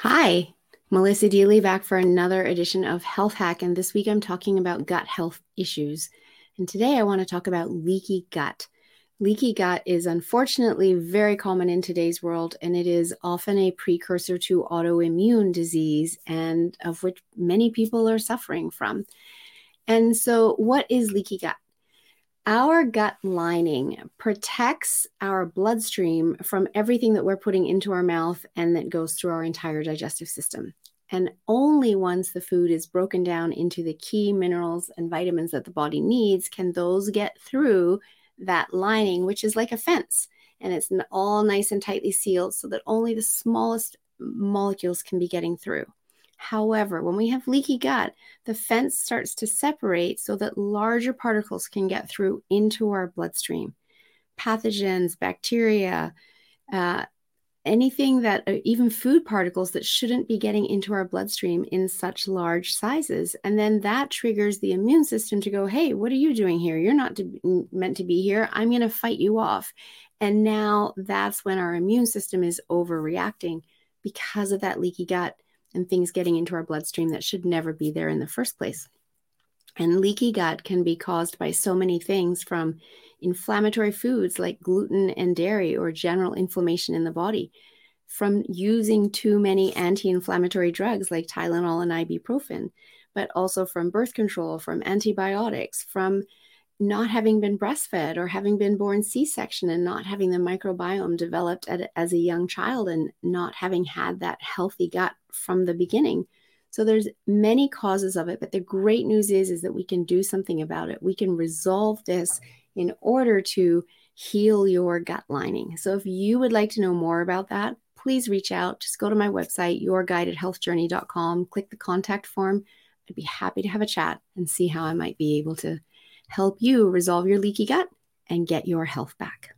Hi, Melissa Deely back for another edition of Health Hack. And this week I'm talking about gut health issues. And today I want to talk about leaky gut. Leaky gut is unfortunately very common in today's world, and it is often a precursor to autoimmune disease, and of which many people are suffering from. And so, what is leaky gut? Our gut lining protects our bloodstream from everything that we're putting into our mouth and that goes through our entire digestive system. And only once the food is broken down into the key minerals and vitamins that the body needs can those get through that lining, which is like a fence. And it's all nice and tightly sealed so that only the smallest molecules can be getting through. However, when we have leaky gut, the fence starts to separate so that larger particles can get through into our bloodstream. Pathogens, bacteria, uh, anything that, uh, even food particles that shouldn't be getting into our bloodstream in such large sizes. And then that triggers the immune system to go, hey, what are you doing here? You're not to, meant to be here. I'm going to fight you off. And now that's when our immune system is overreacting because of that leaky gut and things getting into our bloodstream that should never be there in the first place. And leaky gut can be caused by so many things from inflammatory foods like gluten and dairy or general inflammation in the body, from using too many anti inflammatory drugs like Tylenol and ibuprofen, but also from birth control, from antibiotics, from not having been breastfed or having been born C-section and not having the microbiome developed at, as a young child and not having had that healthy gut from the beginning. So there's many causes of it, but the great news is is that we can do something about it. We can resolve this in order to heal your gut lining. So if you would like to know more about that, please reach out. Just go to my website, yourguidedhealthjourney.com, click the contact form. I'd be happy to have a chat and see how I might be able to help you resolve your leaky gut and get your health back.